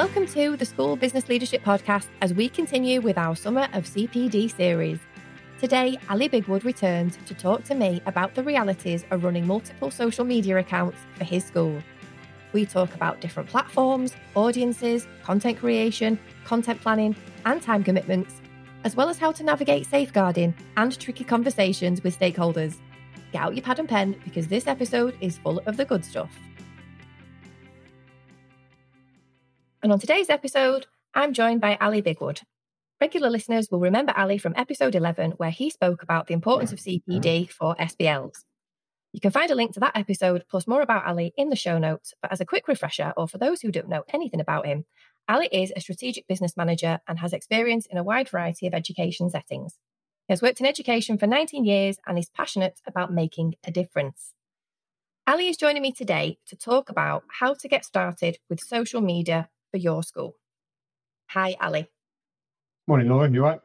Welcome to the School Business Leadership Podcast as we continue with our Summer of CPD series. Today, Ali Bigwood returns to talk to me about the realities of running multiple social media accounts for his school. We talk about different platforms, audiences, content creation, content planning, and time commitments, as well as how to navigate safeguarding and tricky conversations with stakeholders. Get out your pad and pen because this episode is full of the good stuff. And on today's episode, I'm joined by Ali Bigwood. Regular listeners will remember Ali from episode 11, where he spoke about the importance of CPD mm-hmm. for SBLs. You can find a link to that episode plus more about Ali in the show notes. But as a quick refresher, or for those who don't know anything about him, Ali is a strategic business manager and has experience in a wide variety of education settings. He has worked in education for 19 years and is passionate about making a difference. Ali is joining me today to talk about how to get started with social media for your school. Hi, Ali. Morning, Lauren. You right?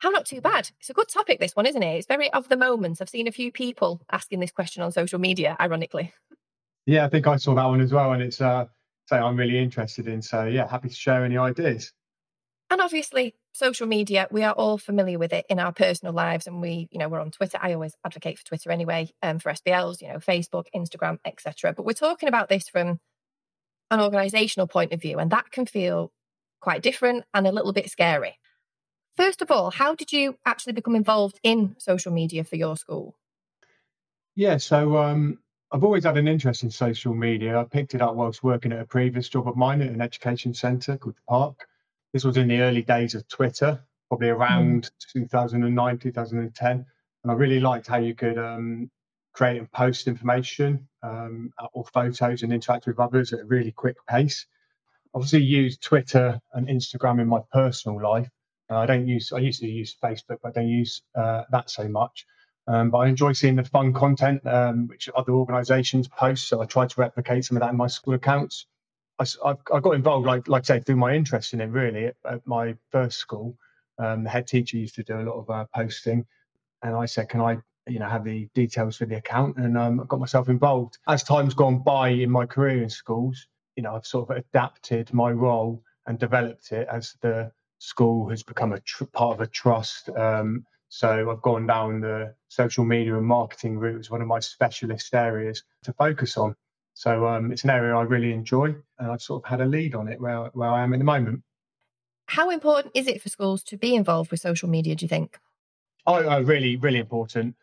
How not too bad. It's a good topic, this one, isn't it? It's very of the moment. I've seen a few people asking this question on social media, ironically. Yeah, I think I saw that one as well, and it's uh, something I'm really interested in. So, yeah, happy to share any ideas. And obviously, social media, we are all familiar with it in our personal lives. And we, you know, we're on Twitter. I always advocate for Twitter anyway, um, for SBLs, you know, Facebook, Instagram, etc. But we're talking about this from an organizational point of view, and that can feel quite different and a little bit scary. First of all, how did you actually become involved in social media for your school? Yeah, so um, I've always had an interest in social media. I picked it up whilst working at a previous job of mine at an education centre called The Park. This was in the early days of Twitter, probably around mm. 2009, 2010. And I really liked how you could um, create and post information um, or photos and interact with others at a really quick pace. Obviously, use Twitter and Instagram in my personal life. Uh, I don't use. I used to use Facebook, but I don't use uh, that so much. Um, but I enjoy seeing the fun content um, which other organisations post. So I try to replicate some of that in my school accounts. I, I, I got involved, like like I say, through my interest in it. Really, at, at my first school, um, the head teacher used to do a lot of uh, posting, and I said, "Can I you know have the details for the account and um, I got myself involved. As time's gone by in my career in schools, you know I've sort of adapted my role and developed it as the school has become a tr- part of a trust. Um, so I've gone down the social media and marketing route as one of my specialist areas to focus on. So um, it's an area I really enjoy, and I've sort of had a lead on it where where I am at the moment. How important is it for schools to be involved with social media? Do you think? Oh, oh really, really important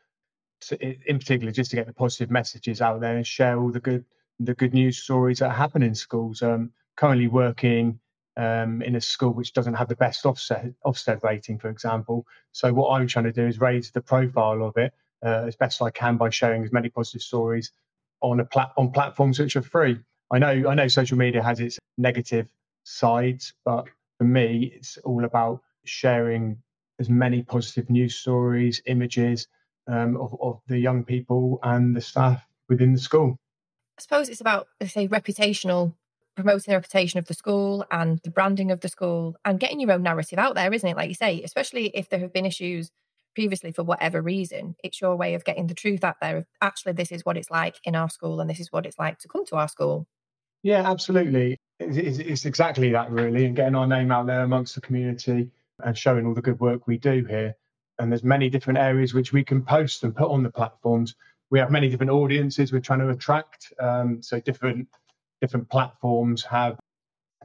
to, in particular, just to get the positive messages out there and share all the good the good news stories that happen in schools. Um, currently working um, in a school which doesn't have the best Ofsted Ofsted rating, for example. So what I'm trying to do is raise the profile of it uh, as best I can by sharing as many positive stories on a plat- on platforms which are free. I know I know social media has its negative sides, but for me, it's all about sharing as many positive news stories, images, um, of, of the young people and the staff within the school. I suppose it's about, say, reputational, promoting the reputation of the school and the branding of the school and getting your own narrative out there, isn't it? Like you say, especially if there have been issues previously for whatever reason, it's your way of getting the truth out there. Of actually, this is what it's like in our school and this is what it's like to come to our school. Yeah, absolutely. It's, it's exactly that, really, and getting our name out there amongst the community and showing all the good work we do here and there's many different areas which we can post and put on the platforms. We have many different audiences we're trying to attract. Um, so different different platforms have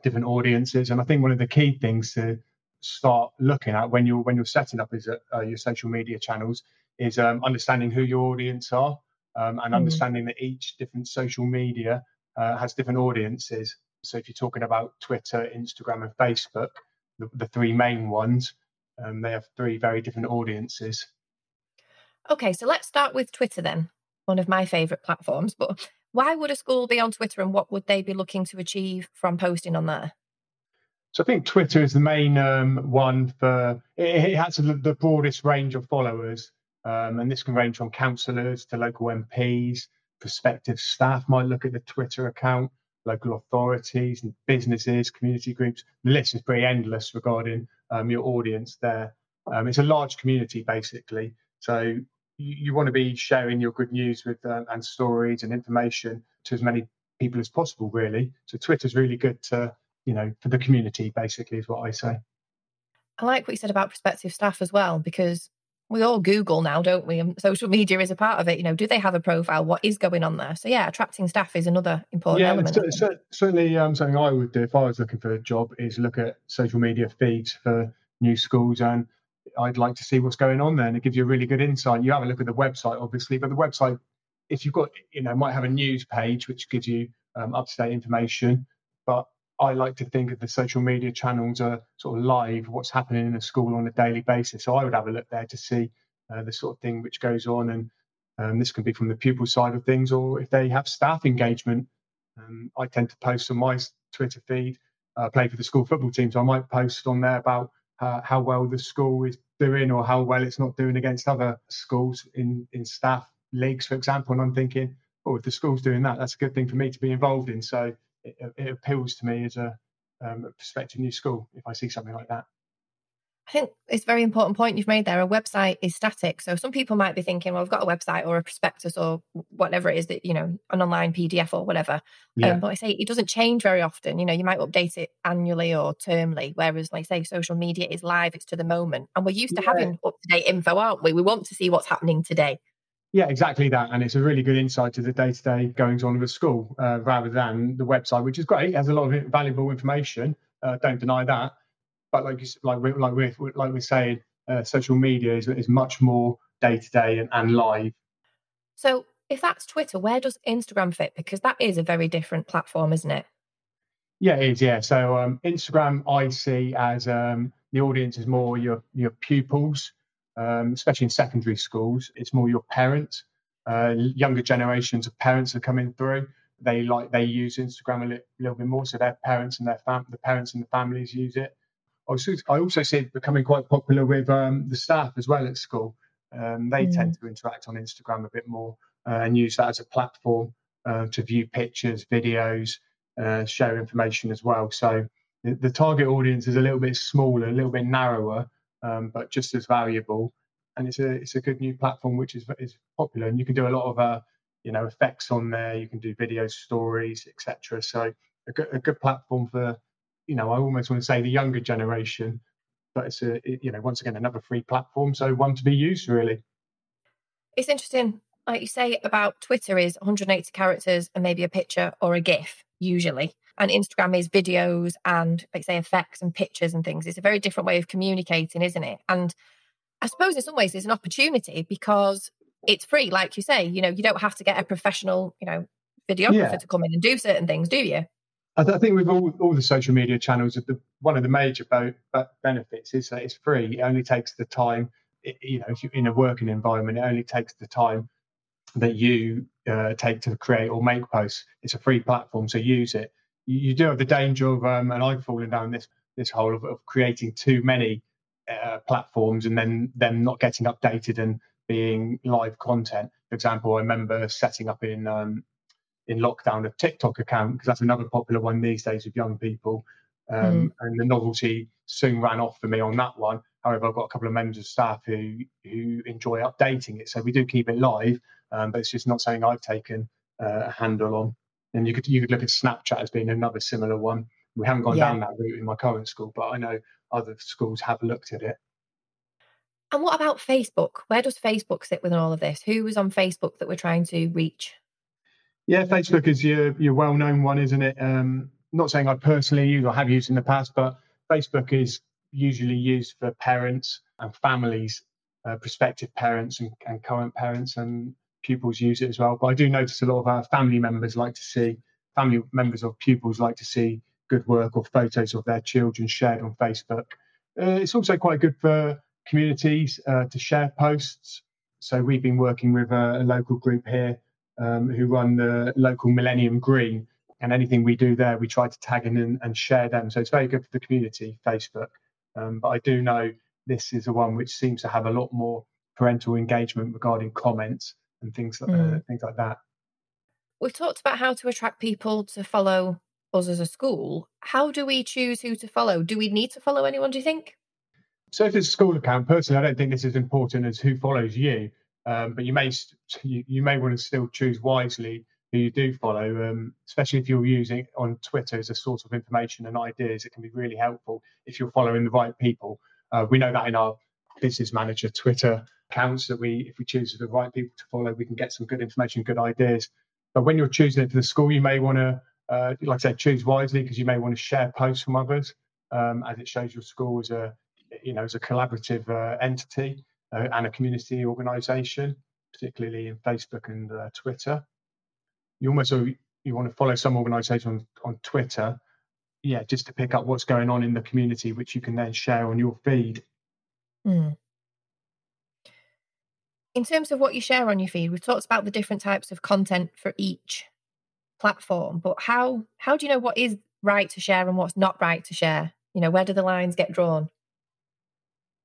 different audiences, and I think one of the key things to start looking at when you're when you're setting up is uh, your social media channels is um, understanding who your audience are um, and mm-hmm. understanding that each different social media uh, has different audiences. So if you're talking about Twitter, Instagram, and Facebook, the, the three main ones, um, they have three very different audiences. Okay, so let's start with Twitter then, one of my favourite platforms. But why would a school be on Twitter and what would they be looking to achieve from posting on there? So I think Twitter is the main um, one for it, it has the broadest range of followers, um, and this can range from councillors to local MPs. Prospective staff might look at the Twitter account, local authorities and businesses, community groups. The list is pretty endless regarding um, your audience there. Um, it's a large community basically, so you, you want to be sharing your good news with uh, and stories and information to as many people as possible, really. So Twitter's really good to you know, for the community, basically, is what I say. I like what you said about prospective staff as well, because we all Google now, don't we? And social media is a part of it. You know, do they have a profile? What is going on there? So yeah, attracting staff is another important yeah, element. Yeah, certainly um, something I would do if I was looking for a job is look at social media feeds for new schools and I'd like to see what's going on there. And it gives you a really good insight. You have a look at the website, obviously, but the website, if you've got, you know, might have a news page which gives you um, up to date information. But I like to think of the social media channels are sort of live, what's happening in a school on a daily basis. So I would have a look there to see uh, the sort of thing which goes on. And um, this can be from the pupil side of things, or if they have staff engagement. Um, I tend to post on my Twitter feed. I uh, play for the school football team, so I might post on there about uh, how well the school is doing or how well it's not doing against other schools in, in staff leagues, for example. And I'm thinking, oh, if the school's doing that, that's a good thing for me to be involved in. So it, it appeals to me as a, um, a prospective new school if I see something like that. I think it's a very important point you've made there. A website is static. So some people might be thinking, well, I've got a website or a prospectus or whatever it is that, you know, an online PDF or whatever. Yeah. Um, but I say it doesn't change very often. You know, you might update it annually or termly, whereas, like say, social media is live, it's to the moment. And we're used to yeah. having up to date info, aren't we? We want to see what's happening today. Yeah, exactly that. And it's a really good insight to the day to day goings on of a school uh, rather than the website, which is great. It has a lot of valuable information. Uh, don't deny that but like you, like we like we're like we're saying, uh, social media is is much more day to day and and live. So if that's Twitter, where does Instagram fit? Because that is a very different platform, isn't it? Yeah, it is. Yeah. So um, Instagram, I see as um, the audience is more your your pupils, um, especially in secondary schools. It's more your parents. Uh, younger generations of parents are coming through. They like they use Instagram a li- little bit more, so their parents and their fam- the parents and the families use it. I also see it becoming quite popular with um, the staff as well at school. Um, they mm. tend to interact on Instagram a bit more uh, and use that as a platform uh, to view pictures, videos, uh, share information as well. So the, the, target audience is a little bit smaller, a little bit narrower, um, but just as valuable. And it's a it's a good new platform which is is popular, and you can do a lot of uh, you know effects on there. You can do video stories, etc. So a good, a good platform for you know, I almost want to say the younger generation, but it's a, it, you know, once again, another free platform. So one to be used really. It's interesting. Like you say about Twitter is 180 characters and maybe a picture or a GIF usually. And Instagram is videos and like say effects and pictures and things. It's a very different way of communicating, isn't it? And I suppose in some ways it's an opportunity because it's free, like you say. You know, you don't have to get a professional, you know, videographer yeah. to come in and do certain things, do you? I, th- I think with all, all the social media channels, the, one of the major bo- benefits is that it's free. It only takes the time, it, you know, if you're in a working environment, it only takes the time that you uh, take to create or make posts. It's a free platform, so use it. You, you do have the danger of, um, and I've fallen down this this hole of, of creating too many uh, platforms and then them not getting updated and being live content. For example, I remember setting up in um, in lockdown a TikTok account because that's another popular one these days with young people. Um, mm. And the novelty soon ran off for me on that one. However, I've got a couple of members of staff who who enjoy updating it, so we do keep it live. Um, but it's just not something I've taken uh, a handle on. And you could you could look at Snapchat as being another similar one. We haven't gone yeah. down that route in my current school, but I know other schools have looked at it. And what about Facebook? Where does Facebook sit within all of this? Who was on Facebook that we're trying to reach? Yeah, Facebook is your your well known one, isn't it? Um, not saying I personally use or have used in the past, but Facebook is usually used for parents and families, uh, prospective parents and, and current parents and pupils use it as well. But I do notice a lot of our family members like to see family members of pupils like to see good work or photos of their children shared on Facebook. Uh, it's also quite good for communities uh, to share posts. So we've been working with a, a local group here um, who run the local Millennium Green. And anything we do there, we try to tag in and, and share them. So it's very good for the community, Facebook. Um, but I do know this is the one which seems to have a lot more parental engagement regarding comments and things like, mm. uh, things like that. We've talked about how to attract people to follow us as a school. How do we choose who to follow? Do we need to follow anyone, do you think? So if it's a school account, personally, I don't think this is important as who follows you. Um, but you may you, you, may want to still choose wisely who you do follow, um, especially if you're using on Twitter as a source of information and ideas. It can be really helpful if you're following the right people. Uh, we know that in our business manager Twitter accounts that we, if we choose the right people to follow, we can get some good information, good ideas. But when you're choosing it for the school, you may want to, uh, like I said, choose wisely because you may want to share posts from others, um, as it shows your school as a, you know, as a collaborative uh, entity uh, and a community organisation, particularly in Facebook and uh, Twitter you almost you want to follow some organisation on, on Twitter, yeah, just to pick up what's going on in the community, which you can then share on your feed. Mm. In terms of what you share on your feed, we've talked about the different types of content for each platform, but how how do you know what is right to share and what's not right to share? You know, where do the lines get drawn?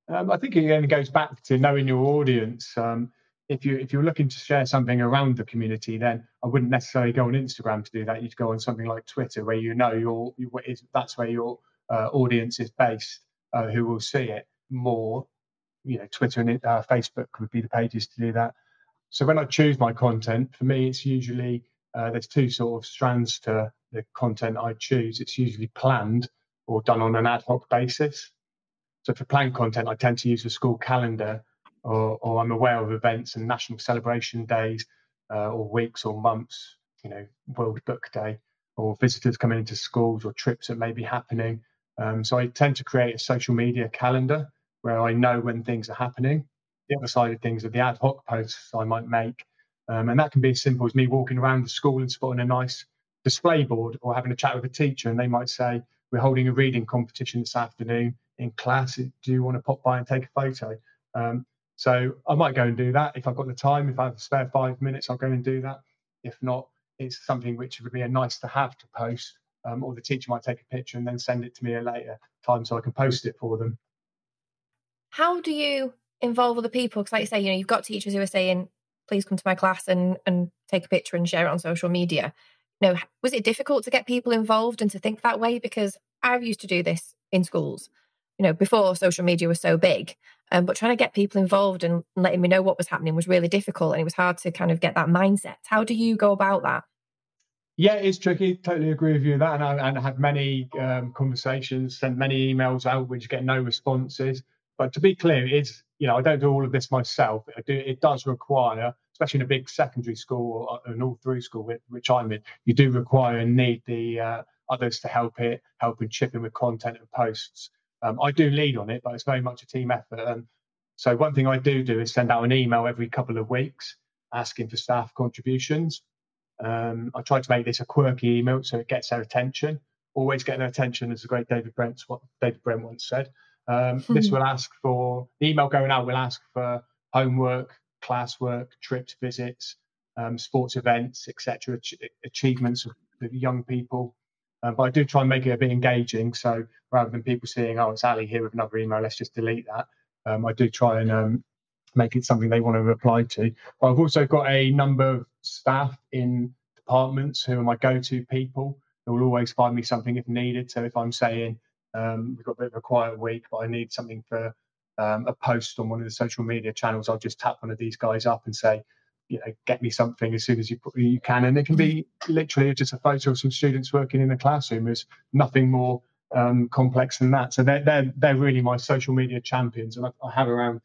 Um, I think it again goes back to knowing your audience. Um, if you if you're looking to share something around the community, then I wouldn't necessarily go on Instagram to do that. You'd go on something like Twitter, where you know your, that's where your uh, audience is based, uh, who will see it more. You know, Twitter and uh, Facebook would be the pages to do that. So when I choose my content, for me, it's usually uh, there's two sort of strands to the content I choose. It's usually planned or done on an ad hoc basis. So for planned content, I tend to use the school calendar or, or I'm aware of events and national celebration days uh, or weeks or months, you know, World Book Day or visitors coming into schools or trips that may be happening. Um, so I tend to create a social media calendar where I know when things are happening. The other side of things are the ad hoc posts I might make. Um, and that can be as simple as me walking around the school and spotting a nice display board or having a chat with a teacher. And they might say, We're holding a reading competition this afternoon in class. Do you want to pop by and take a photo? Um, so I might go and do that if I've got the time. If I have a spare five minutes, I'll go and do that. If not, it's something which would be a nice to have to post, um, or the teacher might take a picture and then send it to me at a later time so I can post it for them. How do you involve other people? Because, like you say, you know, you've got teachers who are saying, "Please come to my class and and take a picture and share it on social media." You know, was it difficult to get people involved and to think that way? Because I've used to do this in schools you know, before social media was so big. Um, but trying to get people involved and letting me know what was happening was really difficult. And it was hard to kind of get that mindset. How do you go about that? Yeah, it's tricky. Totally agree with you on that. And I, and had many um, conversations, sent many emails out, which get no responses. But to be clear, it's you know I don't do all of this myself. Do, it does require, especially in a big secondary school or an all-through school, which I'm in, you do require and need the uh, others to help it, help and chip in with content and posts. Um, I do lead on it, but it's very much a team effort. And so one thing I do do is send out an email every couple of weeks asking for staff contributions. Um, I try to make this a quirky email so it gets their attention. Always get their attention, as the great David Brent what David Brent once said. Um, this will ask for the email going out will ask for homework, classwork, trips, visits, um, sports events, etc., ach- achievements of the young people, um, but I do try and make it a bit engaging. So rather than people seeing, oh, it's Ali here with another email, let's just delete that. Um, I do try and um, make it something they want to reply to. But I've also got a number of staff in departments who are my go-to people who will always find me something if needed. So if I'm saying um, we've got a bit of a quiet week, but I need something for um, a post on one of the social media channels, I'll just tap one of these guys up and say, you know, get me something as soon as you you can, and it can be literally just a photo of some students working in a classroom. There's nothing more um, complex than that. So they're they're they're really my social media champions, and I, I have around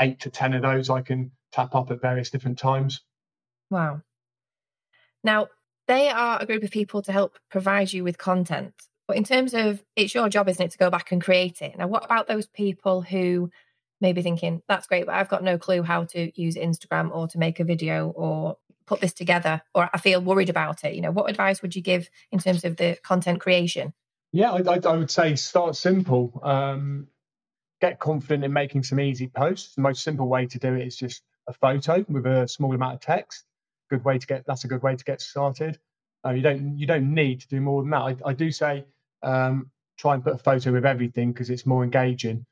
eight to ten of those I can tap up at various different times. Wow. Now they are a group of people to help provide you with content. But in terms of it's your job, isn't it, to go back and create it? Now, what about those people who maybe thinking, that's great, but I've got no clue how to use Instagram or to make a video or put this together, or I feel worried about it. You know, what advice would you give in terms of the content creation? Yeah, I, I, I would say start simple. Um, get confident in making some easy posts. The most simple way to do it is just a photo with a small amount of text. Good way to get. That's a good way to get started. Uh, you don't you don't need to do more than that. I, I do say um, try and put a photo with everything because it's more engaging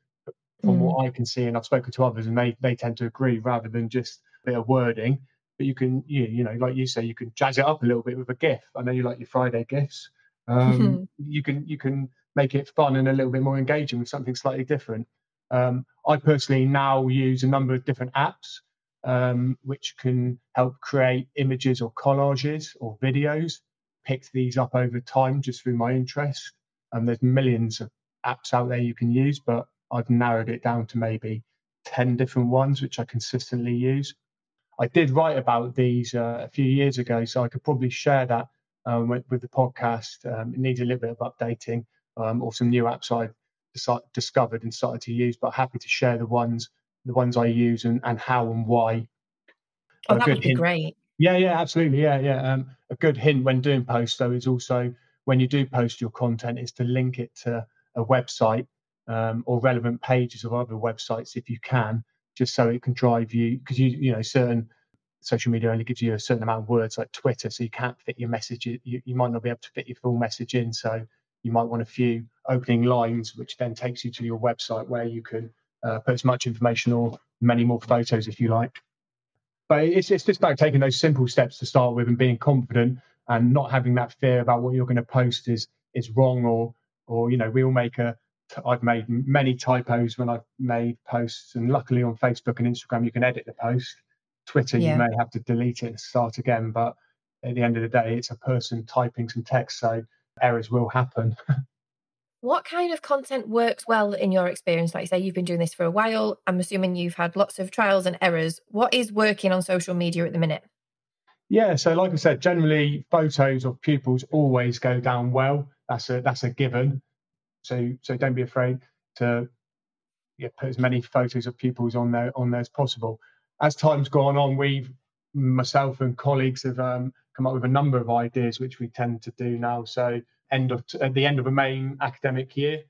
from mm. what I can see, and I've spoken to others, and they they tend to agree rather than just a bit of wording. But you can, you, you know, like you say, you can jazz it up a little bit with a GIF. I know you like your Friday GIFs. Um, mm-hmm. You can you can make it fun and a little bit more engaging with something slightly different. Um, I personally now use a number of different apps um, which can help create images or collages or videos. Picked these up over time just through my interest. And there's millions of apps out there you can use, but I've narrowed it down to maybe 10 different ones, which I consistently use. I did write about these uh, a few years ago, so I could probably share that um, with, with, the podcast. Um, it needs a little bit of updating um, or some new apps I've discovered and started to use, but happy to share the ones the ones I use and, and how and why. Oh, that would be hint. great. Yeah, yeah, absolutely. Yeah, yeah. Um, a good hint when doing posts, though, is also when you do post your content, is to link it to a website um, or relevant pages of other websites if you can, just so it can drive you because you you know certain social media only gives you a certain amount of words like Twitter, so you can't fit your message. You, you might not be able to fit your full message in, so you might want a few opening lines, which then takes you to your website where you can uh, put as much information or many more photos if you like. But it's, it's just about taking those simple steps to start with and being confident and not having that fear about what you're going to post is is wrong or or you know we all make a I've made many typos when I've made posts and luckily on Facebook and Instagram you can edit the post. Twitter yeah. you may have to delete it and start again but at the end of the day it's a person typing some text so errors will happen. What kind of content works well in your experience? Like, you say, you've been doing this for a while. I'm assuming you've had lots of trials and errors. What is working on social media at the minute? Yeah, so like I said, generally photos of pupils always go down well. That's a that's a given. So so don't be afraid to yeah, put as many photos of pupils on there on there as possible. As time's gone on, we've myself and colleagues have um, come up with a number of ideas which we tend to do now. So end of at the end of a main academic year,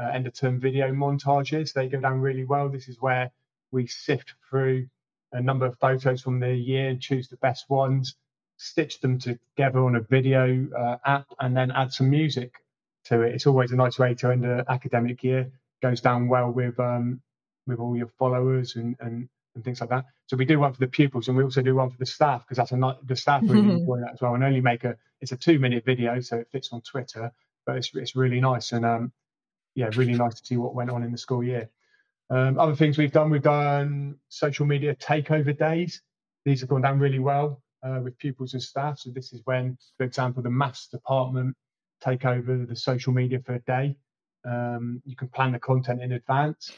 uh, end of term video montages. They go down really well. This is where we sift through a number of photos from the year and choose the best ones, stitch them together on a video uh, app, and then add some music to it. It's always a nice way to end an academic year. Goes down well with um, with all your followers and, and and things like that. So we do one for the pupils, and we also do one for the staff because that's a not the staff really enjoy that as well. And only make a it's a two minute video, so it fits on Twitter, but it's it's really nice and um yeah, really nice to see what went on in the school year. Um, other things we've done, we've done social media takeover days. These have gone down really well uh, with pupils and staff. So this is when, for example, the maths department take over the social media for a day. Um, you can plan the content in advance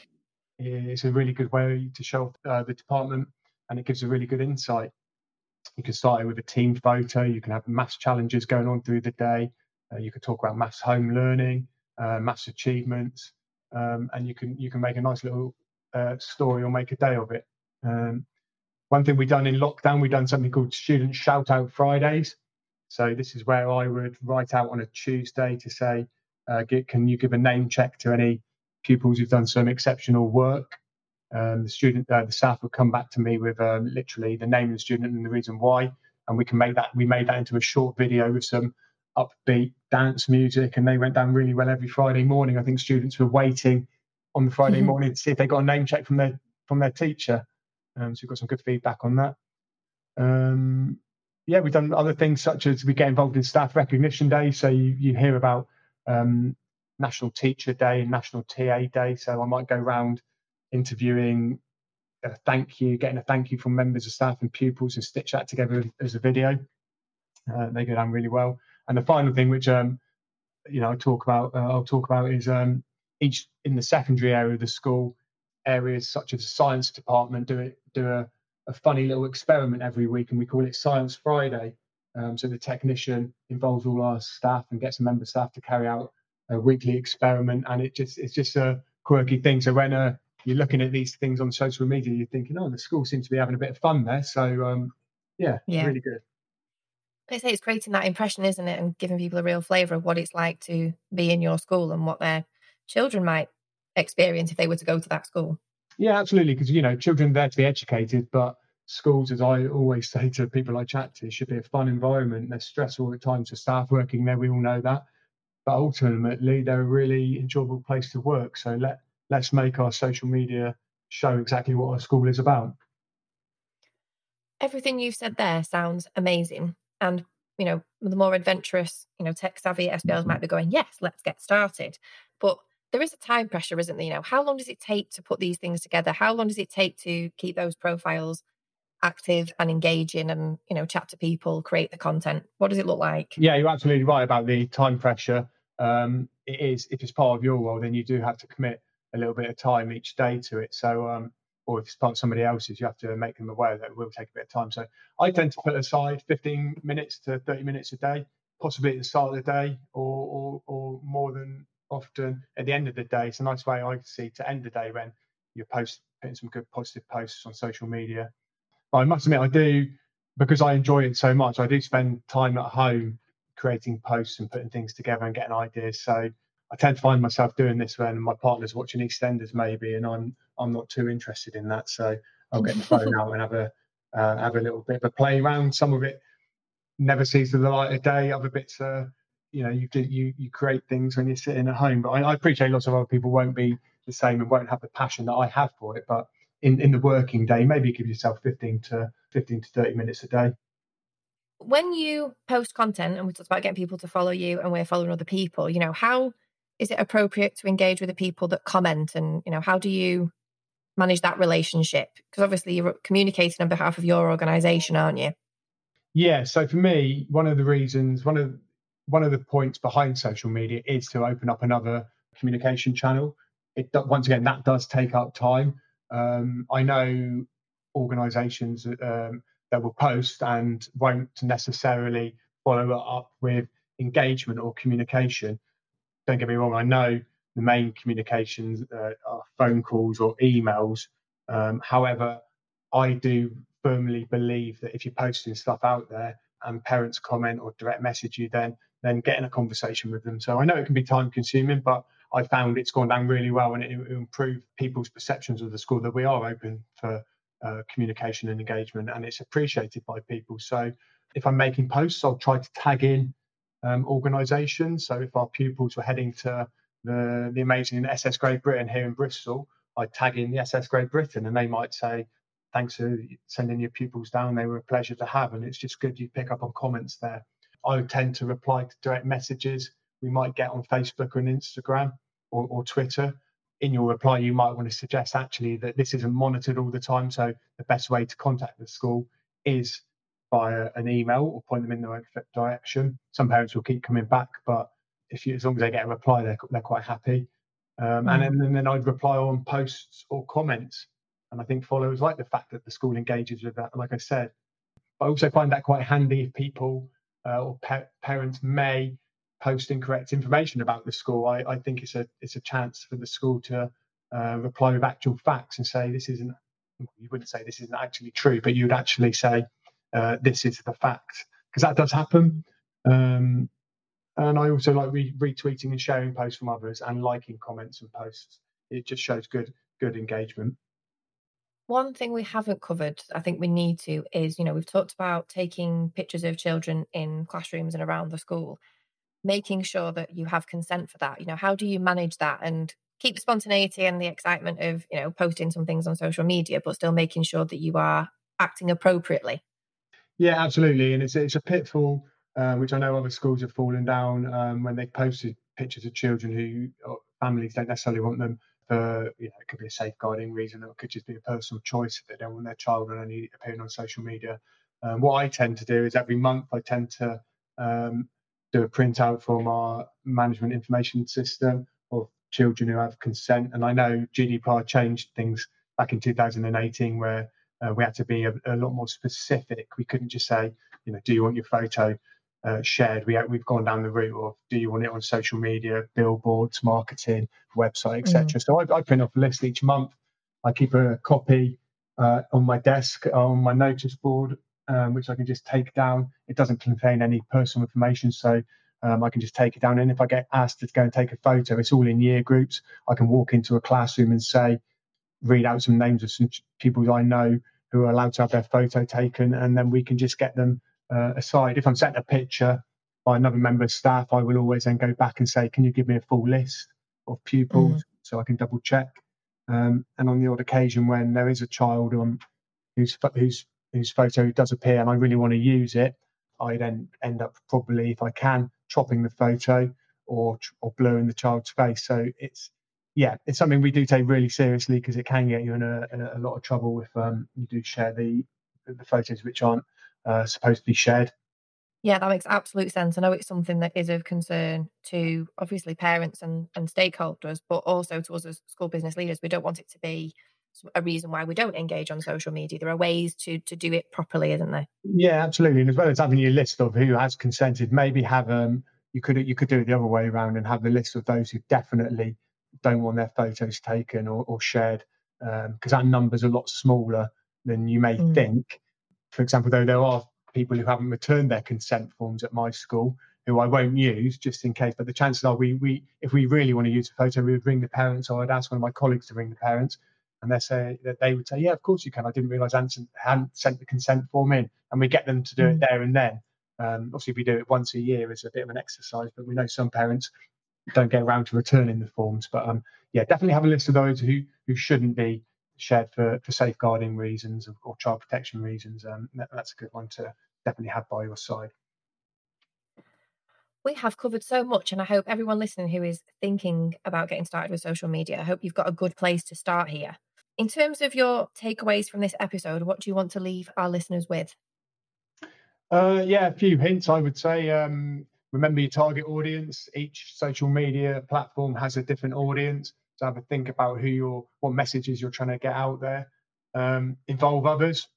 it's a really good way to show uh, the department and it gives a really good insight. You can start it with a team photo, you can have maths challenges going on through the day, uh, you can talk about maths home learning, uh, maths achievements, um, and you can you can make a nice little uh, story or make a day of it. Um, one thing we've done in lockdown, we've done something called Student Shout Out Fridays. So this is where I would write out on a Tuesday to say, uh, get, can you give a name check to any pupils who've done some exceptional work. Um, the student, uh, the staff would come back to me with um, literally the name of the student and the reason why, and we can make that. We made that into a short video with some upbeat dance music, and they went down really well every Friday morning. I think students were waiting on the Friday mm-hmm. morning to see if they got a name check from their from their teacher. Um, so we got some good feedback on that. Um, yeah, we've done other things such as we get involved in staff recognition day. So you, you hear about um, National Teacher Day and National TA Day. So I might go around interviewing a thank you, getting a thank you from members of staff and pupils and stitch that together as a video. Uh, they go down really well. And the final thing, which um, you know, I talk about, uh, I'll talk about is um, each in the secondary area of the school, areas such as the science department do it, do a, a funny little experiment every week, and we call it Science Friday. Um, so the technician involves all our staff and gets a member staff to carry out a weekly experiment, and it just it's just a quirky thing. So when uh, you're looking at these things on social media, you're thinking, oh, the school seems to be having a bit of fun there. So um, yeah, yeah, really good. I say it's creating that impression, isn't it, and giving people a real flavour of what it's like to be in your school and what their children might experience if they were to go to that school. Yeah, absolutely. Because you know, children are there to be educated, but schools, as I always say to people I chat to, should be a fun environment. They're stressful at times for staff working there. We all know that but ultimately they're a really enjoyable place to work. So let let's make our social media show exactly what our school is about. Everything you've said there sounds amazing, and you know the more adventurous, you know, tech savvy SBLs might be going, yes, let's get started. But there is a time pressure, isn't there? You know, how long does it take to put these things together? How long does it take to keep those profiles active and engaging and you know chat to people create the content what does it look like yeah you're absolutely right about the time pressure um, it is if it's part of your role then you do have to commit a little bit of time each day to it so um, or if it's part of somebody else's you have to make them aware that it will take a bit of time so i tend to put aside 15 minutes to 30 minutes a day possibly at the start of the day or or, or more than often at the end of the day it's a nice way i see to end the day when you're post putting some good positive posts on social media but I must admit, I do because I enjoy it so much. I do spend time at home creating posts and putting things together and getting ideas. So I tend to find myself doing this when my partner's watching EastEnders maybe, and I'm I'm not too interested in that. So I'll get the phone out and have a uh, have a little bit of a play around. Some of it never sees the light of day. Other bits are, you know, you you you create things when you're sitting at home. But I, I appreciate lots of other people won't be the same and won't have the passion that I have for it. But in, in the working day, maybe give yourself 15 to 15 to 30 minutes a day. When you post content, and we talked about getting people to follow you and we're following other people, you know, how is it appropriate to engage with the people that comment and, you know, how do you manage that relationship? Because obviously you're communicating on behalf of your organization, aren't you? Yeah. So for me, one of the reasons, one of one of the points behind social media is to open up another communication channel. It once again that does take up time, um, I know organisations um, that will post and won't necessarily follow up with engagement or communication. Don't get me wrong, I know the main communications uh, are phone calls or emails. Um, however, I do firmly believe that if you're posting stuff out there and parents comment or direct message you, then then getting a conversation with them. So I know it can be time consuming, but I found it's gone down really well and it, it improved people's perceptions of the school that we are open for uh, communication and engagement and it's appreciated by people. So if I'm making posts, I'll try to tag in um. So if our pupils were heading to the, the amazing SS Great Britain here in Bristol, I'd tag in the SS Great Britain and they might say, thanks for sending your pupils down. They were a pleasure to have. And it's just good you pick up on comments there. I tend to reply to direct messages we might get on Facebook and Instagram or, or Twitter. In your reply, you might want to suggest actually that this isn't monitored all the time. So the best way to contact the school is via an email or point them in the right direction. Some parents will keep coming back, but if you, as long as they get a reply, they're, they're quite happy. Um, mm. And then, and then I'd reply on posts or comments. And I think followers like the fact that the school engages with that. Like I said, I also find that quite handy if people uh, or pa- parents may post incorrect information about the school, I, I think it's a it's a chance for the school to uh, reply with actual facts and say this isn't. You wouldn't say this isn't actually true, but you'd actually say uh, this is the fact because that does happen. Um, and I also like re- retweeting and sharing posts from others and liking comments and posts. It just shows good good engagement. One thing we haven't covered, I think we need to, is you know we've talked about taking pictures of children in classrooms and around the school making sure that you have consent for that you know how do you manage that and keep spontaneity and the excitement of you know posting some things on social media but still making sure that you are acting appropriately yeah absolutely and it's it's a pitfall uh, which i know other schools have fallen down um, when they've posted pictures of children who families don't necessarily want them for you know it could be a safeguarding reason or it could just be a personal choice that they don't want their child only appearing on social media um, what i tend to do is every month i tend to um, do a printout from our management information system of children who have consent. And I know GDPR changed things back in 2018 where uh, we had to be a, a, lot more specific. We couldn't just say, you know, do you want your photo uh, shared? We, we've gone down the route of do you want it on social media, billboards, marketing, website, etc. Mm. So I, I, print off a list each month. I keep a copy uh, on my desk on my notice board um, which I can just take down. It doesn't contain any personal information, so um, I can just take it down. And if I get asked to go and take a photo, it's all in year groups. I can walk into a classroom and say, read out some names of some people I know who are allowed to have their photo taken, and then we can just get them uh, aside. If I'm sent a picture by another member of staff, I will always then go back and say, can you give me a full list of pupils mm. so I can double check? Um, and on the odd occasion when there is a child on whose whose whose photo does appear and I really want to use it, I then end up probably, if I can, chopping the photo or or blurring the child's face. So it's yeah, it's something we do take really seriously because it can get you in a, in a lot of trouble if um, you do share the the photos which aren't uh, supposed to be shared. Yeah, that makes absolute sense. I know it's something that is of concern to obviously parents and, and stakeholders, but also to us as school business leaders. We don't want it to be a reason why we don't engage on social media. There are ways to to do it properly, isn't there? Yeah, absolutely. And as well as having your list of who has consented, maybe have um you could you could do it the other way around and have the list of those who definitely don't want their photos taken or, or shared because um, that number's a lot smaller than you may mm. think. For example, though there are people who haven't returned their consent forms at my school who I won't use just in case. But the chances are we we if we really want to use a photo, we would ring the parents or I'd ask one of my colleagues to ring the parents and they say that they would say, yeah, of course you can. I didn't realise I hadn't, sent the consent form in, and we get them to do mm. it there and then. Um, obviously, if we do it once a year, it's a bit of an exercise, but we know some parents don't get around to returning the forms. But um, yeah, definitely have a list of those who who shouldn't be shared for, for safeguarding reasons or, or child protection reasons. Um, that, that's a good one to definitely have by your side. We have covered so much, and I hope everyone listening who is thinking about getting started with social media, I hope you've got a good place to start here. In terms of your takeaways from this episode, what do you want to leave our listeners with? Uh, yeah, a few hints, I would say. Um, remember your target audience. Each social media platform has a different audience. So have a think about who you're, what messages you're trying to get out there. Um, involve others.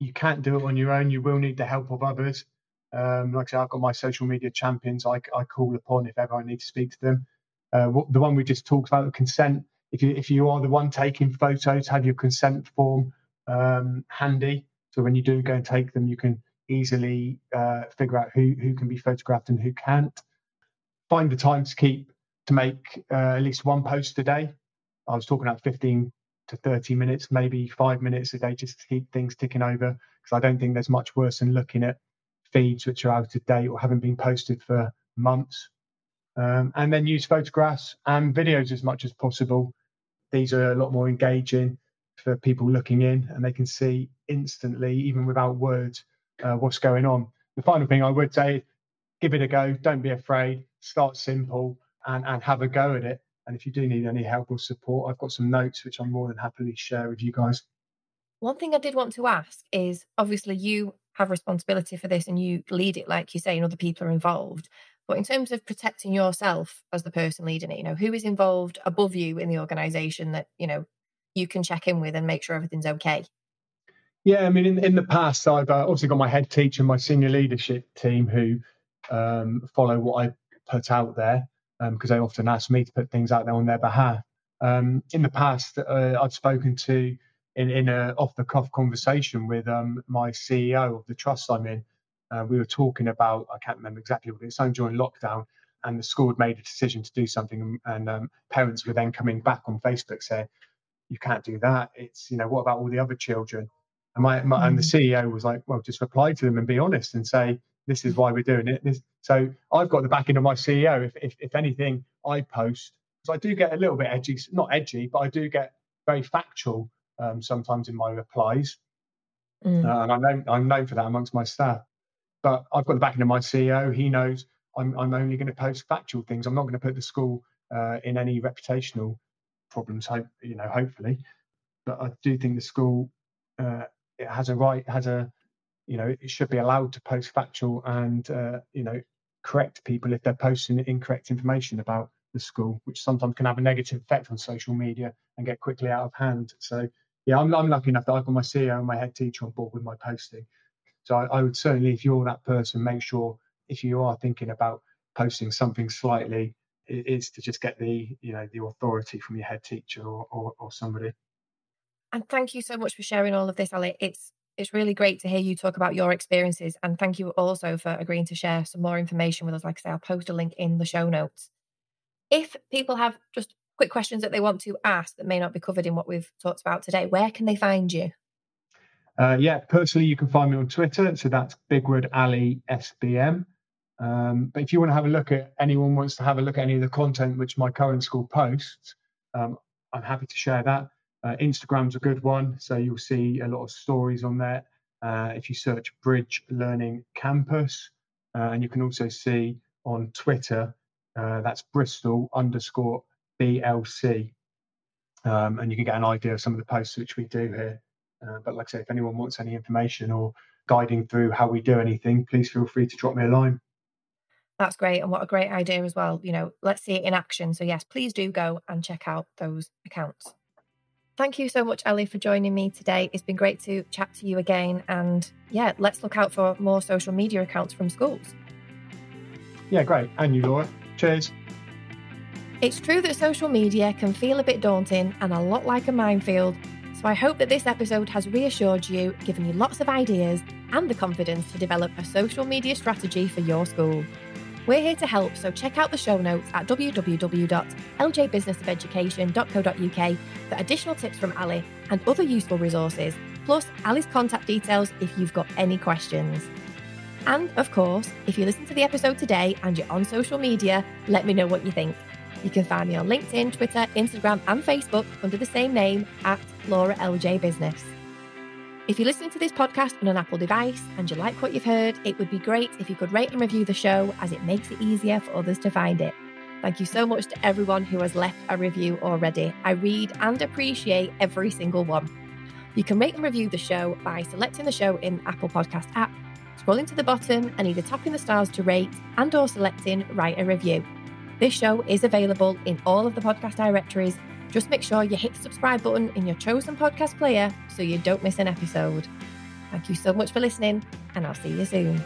You can't do it on your own. You will need the help of others. Um, like I said, I've got my social media champions I, I call upon if ever I need to speak to them. Uh, the one we just talked about, the consent. If you if you are the one taking photos, have your consent form um, handy. So when you do go and take them, you can easily uh, figure out who who can be photographed and who can't. Find the time to keep to make uh, at least one post a day. I was talking about 15 to 30 minutes, maybe five minutes a day, just to keep things ticking over. Because I don't think there's much worse than looking at feeds which are out of date or haven't been posted for months. Um, and then use photographs and videos as much as possible. These are a lot more engaging for people looking in, and they can see instantly, even without words, uh, what's going on. The final thing I would say, give it a go. Don't be afraid. Start simple and, and have a go at it. And if you do need any help or support, I've got some notes which I'm more than happily share with you guys. One thing I did want to ask is obviously you have responsibility for this and you lead it, like you say, and other people are involved. But in terms of protecting yourself as the person leading it, you know, who is involved above you in the organization that, you know, you can check in with and make sure everything's okay? Yeah, I mean, in, in the past, I've uh, obviously got my head teacher, my senior leadership team who um, follow what I put out there because um, they often ask me to put things out there on their behalf. Um, in the past, uh, I've spoken to in, in a off the cuff conversation with um, my CEO of the trust I'm in. Uh, we were talking about I can't remember exactly what it was. during lockdown, and the school had made a decision to do something, and, and um, parents were then coming back on Facebook saying, "You can't do that. It's you know what about all the other children?" And my, my and the mm. CEO was like, well, just reply to them and be honest and say, this is why we're doing it. This, so I've got the backing of my CEO. If, if, if anything, I post. So I do get a little bit edgy, not edgy, but I do get very factual um, sometimes in my replies. Mm. Uh, and I'm known, I'm known for that amongst my staff. But I've got the backing of my CEO. He knows I'm, I'm only going to post factual things. I'm not going to put the school uh, in any reputational problems. Hope you know, hopefully. But I do think the school uh, it has a right, has a, you know, it should be allowed to post factual and, uh, you know, correct people if they're posting incorrect information about the school, which sometimes can have a negative effect on social media and get quickly out of hand. So, yeah, I'm, I'm lucky enough that I've got my CEO and my head teacher on board with my posting. So I, I would certainly, if you're that person, make sure if you are thinking about posting something slightly, it is to just get the, you know, the authority from your head teacher or, or, or somebody. And thank you so much for sharing all of this, Ali. It's it's really great to hear you talk about your experiences. And thank you also for agreeing to share some more information with us. Like I say, I'll post a link in the show notes. If people have just quick questions that they want to ask that may not be covered in what we've talked about today, where can they find you? Uh, yeah, personally, you can find me on Twitter. So that's Big Bigwood Ali SBM. Um, but if you want to have a look at anyone wants to have a look at any of the content which my current school posts, um, I'm happy to share that. Uh, Instagram's a good one, so you'll see a lot of stories on there. Uh, if you search Bridge Learning Campus, uh, and you can also see on Twitter, uh, that's Bristol underscore BLC. Um, and you can get an idea of some of the posts which we do here. Uh, but like I say, if anyone wants any information or guiding through how we do anything, please feel free to drop me a line. That's great. And what a great idea as well. You know, let's see it in action. So, yes, please do go and check out those accounts. Thank you so much, Ali, for joining me today. It's been great to chat to you again. And yeah, let's look out for more social media accounts from schools. Yeah, great. And you, Laura. Cheers. It's true that social media can feel a bit daunting and a lot like a minefield. So I hope that this episode has reassured you, given you lots of ideas and the confidence to develop a social media strategy for your school. We're here to help, so check out the show notes at www.ljbusinessofeducation.co.uk for additional tips from Ali and other useful resources, plus Ali's contact details if you've got any questions. And of course, if you listen to the episode today and you're on social media, let me know what you think. You can find me on LinkedIn, Twitter, Instagram, and Facebook under the same name at Laura LJ Business. If you're listening to this podcast on an Apple device and you like what you've heard, it would be great if you could rate and review the show as it makes it easier for others to find it. Thank you so much to everyone who has left a review already. I read and appreciate every single one. You can rate and review the show by selecting the show in Apple Podcast app, scrolling to the bottom and either tapping the stars to rate and or selecting write a review. This show is available in all of the podcast directories just make sure you hit the subscribe button in your chosen podcast player so you don't miss an episode. Thank you so much for listening, and I'll see you soon.